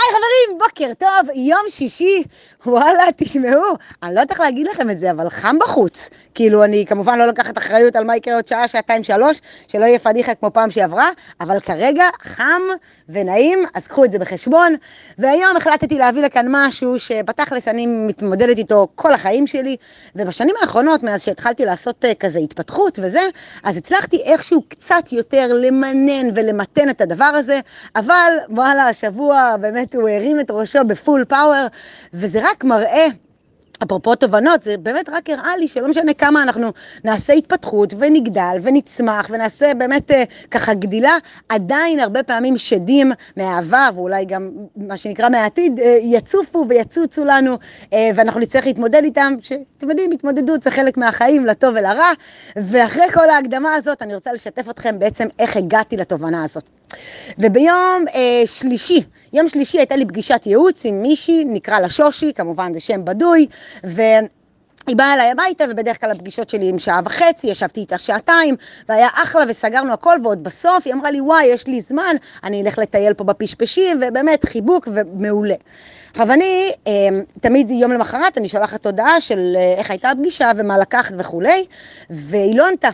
היי חברים, בוקר טוב, יום שישי, וואלה, תשמעו, אני לא יודעת איך להגיד לכם את זה, אבל חם בחוץ. כאילו, אני כמובן לא לוקחת אחריות על מה יקרה עוד שעה, שעתיים, שלוש, שלא יהיה פדיחה כמו פעם שעברה, אבל כרגע חם ונעים, אז קחו את זה בחשבון. והיום החלטתי להביא לכאן משהו שבתכלס אני מתמודדת איתו כל החיים שלי, ובשנים האחרונות, מאז שהתחלתי לעשות uh, כזה התפתחות וזה, אז הצלחתי איכשהו קצת יותר למנן ולמתן את הדבר הזה, אבל וואלה, השבוע באמת... באמת הוא הרים את ראשו בפול פאוור, וזה רק מראה אפרופו תובנות, זה באמת רק הראה לי שלא משנה כמה אנחנו נעשה התפתחות ונגדל ונצמח ונעשה באמת אה, ככה גדילה, עדיין הרבה פעמים שדים מהעבר ואולי גם מה שנקרא מהעתיד אה, יצופו ויצוצו לנו אה, ואנחנו נצטרך להתמודד איתם, שאתם יודעים, התמודדות זה חלק מהחיים לטוב ולרע, ואחרי כל ההקדמה הזאת אני רוצה לשתף אתכם בעצם איך הגעתי לתובנה הזאת. וביום אה, שלישי, יום שלישי הייתה לי פגישת ייעוץ עם מישהי, נקרא לה שושי, כמובן זה שם בדוי, ו... היא באה אליי הביתה, ובדרך כלל הפגישות שלי עם שעה וחצי, ישבתי איתה שעתיים, והיה אחלה וסגרנו הכל, ועוד בסוף היא אמרה לי, וואי, יש לי זמן, אני אלך לטייל פה בפשפשים, ובאמת חיבוק ומעולה. עכשיו אני, אה, תמיד יום למחרת אני שולחת הודעה של אה, איך הייתה הפגישה ומה לקחת וכולי, והיא לא ענתה.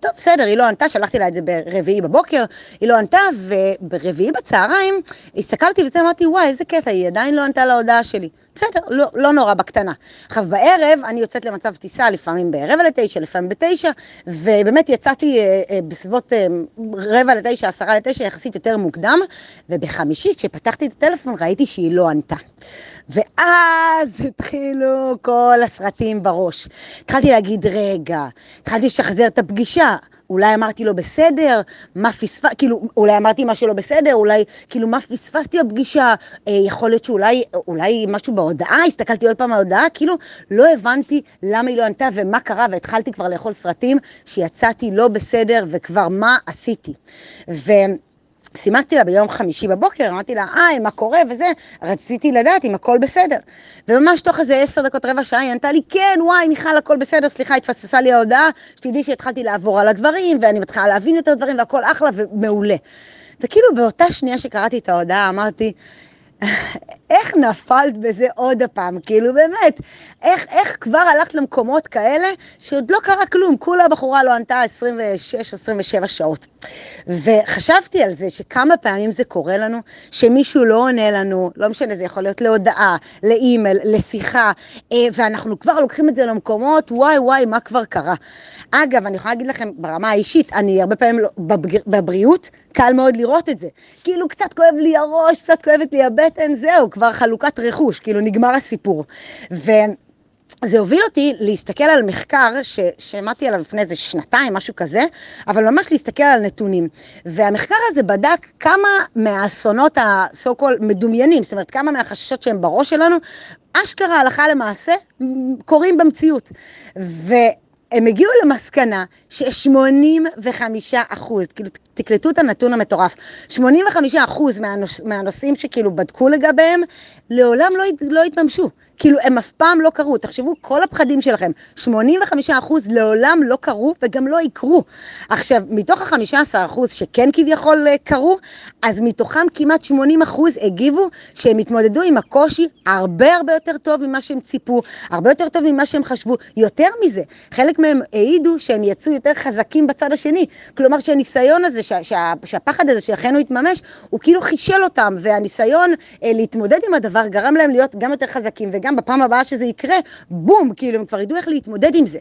טוב, בסדר, היא לא ענתה, שלחתי לה את זה ברביעי בבוקר, היא לא ענתה, וברביעי בצהריים הסתכלתי וזה, אמרתי, וואי, איזה קטע, היא עדיין לא ענתה להודעה שלי. בסדר, לא, לא נורא בקטנה. עכשיו, בערב אני יוצאת למצב טיסה, לפעמים ברבע לתשע, לפעמים בתשע, ובאמת יצאתי אה, אה, בסביבות אה, רבע לתשע, עשרה לתשע, יחסית יותר מוקדם, ובחמישי, כשפתחתי את הטלפון, ראיתי שהיא לא ענתה. ואז התחילו כל הסרטים בראש. התחלתי להגיד, רגע, התחלתי לשחזר את הפגישה. אולי אמרתי לו בסדר, מה פספס... כאילו, אולי אמרתי משהו לא בסדר, אולי, כאילו, מה פספסתי בפגישה, אה, יכול להיות שאולי אולי משהו בהודעה, הסתכלתי עוד פעם על ההודעה, כאילו, לא הבנתי למה היא לא ענתה ומה קרה, והתחלתי כבר לאכול סרטים שיצאתי לא בסדר, וכבר מה עשיתי. ו... סימסתי לה ביום חמישי בבוקר, אמרתי לה, היי, מה קורה וזה, רציתי לדעת אם הכל בסדר. וממש תוך איזה עשר דקות, רבע שעה, היא ענתה לי, כן, וואי, מיכל, הכל בסדר, סליחה, התפספסה לי ההודעה, שתדעי שהתחלתי לעבור על הדברים, ואני מתחילה להבין יותר דברים, והכל אחלה ומעולה. וכאילו באותה שנייה שקראתי את ההודעה, אמרתי, איך נפלת בזה עוד הפעם? כאילו באמת, איך, איך כבר הלכת למקומות כאלה שעוד לא קרה כלום, כולה הבחורה לא ענתה 26-27 שעות. וחשבתי על זה שכמה פעמים זה קורה לנו, שמישהו לא עונה לנו, לא משנה, זה יכול להיות להודעה, לאימייל, לשיחה, אה, ואנחנו כבר לוקחים את זה למקומות, וואי וואי, מה כבר קרה. אגב, אני יכולה להגיד לכם ברמה האישית, אני הרבה פעמים לא, בבגר, בבריאות, קל מאוד לראות את זה. כאילו קצת כואב לי הראש, קצת כואבת לי הבטן, זהו, כבר חלוקת רכוש, כאילו נגמר הסיפור. ו... זה הוביל אותי להסתכל על מחקר ששמעתי עליו לפני איזה שנתיים, משהו כזה, אבל ממש להסתכל על נתונים. והמחקר הזה בדק כמה מהאסונות ה-so called מדומיינים, זאת אומרת, כמה מהחששות שהם בראש שלנו, אשכרה הלכה למעשה, קורים במציאות. ו... הם הגיעו למסקנה ש-85 אחוז, כאילו תקלטו את הנתון המטורף, 85 אחוז מהנוש, מהנושאים שכאילו בדקו לגביהם, לעולם לא, לא התממשו. כאילו הם אף פעם לא קרו, תחשבו, כל הפחדים שלכם, 85% לעולם לא קרו וגם לא יקרו. עכשיו, מתוך ה-15% שכן כביכול אה, קרו, אז מתוכם כמעט 80% הגיבו שהם התמודדו עם הקושי הרבה הרבה יותר טוב ממה שהם ציפו, הרבה יותר טוב ממה שהם חשבו. יותר מזה, חלק מהם העידו שהם יצאו יותר חזקים בצד השני. כלומר שהניסיון הזה, שה, שה, שהפחד הזה שאכן הוא יתממש, הוא כאילו חישל אותם, והניסיון אה, להתמודד עם הדבר גרם להם להיות גם יותר חזקים וגם גם בפעם הבאה שזה יקרה, בום, כאילו הם כבר ידעו איך להתמודד עם זה.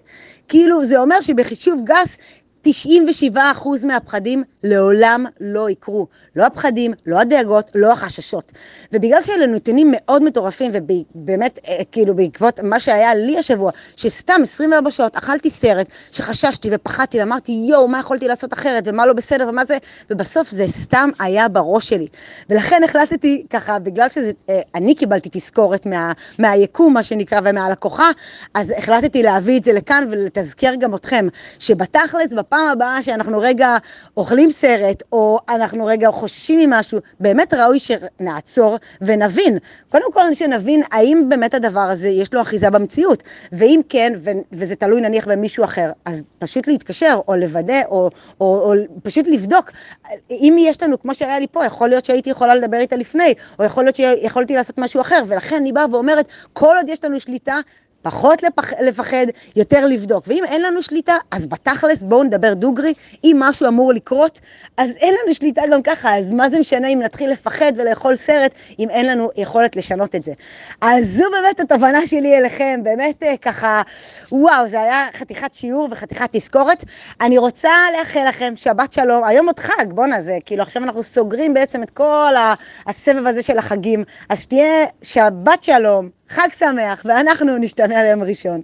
כאילו זה אומר שבחישוב גס 97% מהפחדים לעולם לא יקרו. לא הפחדים, לא הדאגות, לא החששות. ובגלל שאלה נתונים מאוד מטורפים, ובאמת, אה, כאילו בעקבות מה שהיה לי השבוע, שסתם 24 שעות אכלתי סרט, שחששתי ופחדתי ואמרתי, יואו, מה יכולתי לעשות אחרת, ומה לא בסדר, ומה זה, ובסוף זה סתם היה בראש שלי. ולכן החלטתי ככה, בגלל שאני אה, קיבלתי תזכורת מה, מהיקום, מה שנקרא, ומהלקוחה, אז החלטתי להביא את זה לכאן ולתזכר גם אתכם, שבתכלס, בפ... בפעם הבאה שאנחנו רגע אוכלים סרט, או אנחנו רגע חוששים ממשהו, באמת ראוי שנעצור ונבין. קודם כל שנבין האם באמת הדבר הזה יש לו אחיזה במציאות, ואם כן, ו- וזה תלוי נניח במישהו אחר, אז פשוט להתקשר, או לוודא, או, או, או פשוט לבדוק. אם יש לנו, כמו שהיה לי פה, יכול להיות שהייתי יכולה לדבר איתה לפני, או יכול להיות שיכולתי לעשות משהו אחר, ולכן אני באה ואומרת, כל עוד יש לנו שליטה, פחות לפח, לפחד, יותר לבדוק. ואם אין לנו שליטה, אז בתכלס בואו נדבר דוגרי, אם משהו אמור לקרות, אז אין לנו שליטה גם ככה, אז מה זה משנה אם נתחיל לפחד ולאכול סרט, אם אין לנו יכולת לשנות את זה. אז זו באמת התובנה שלי אליכם, באמת אה, ככה, וואו, זה היה חתיכת שיעור וחתיכת תזכורת. אני רוצה לאחל לכם שבת שלום, היום עוד חג, בואנה זה, כאילו עכשיו אנחנו סוגרים בעצם את כל הסבב הזה של החגים, אז שתהיה שבת שלום. חג שמח, ואנחנו נשתנה ביום ראשון.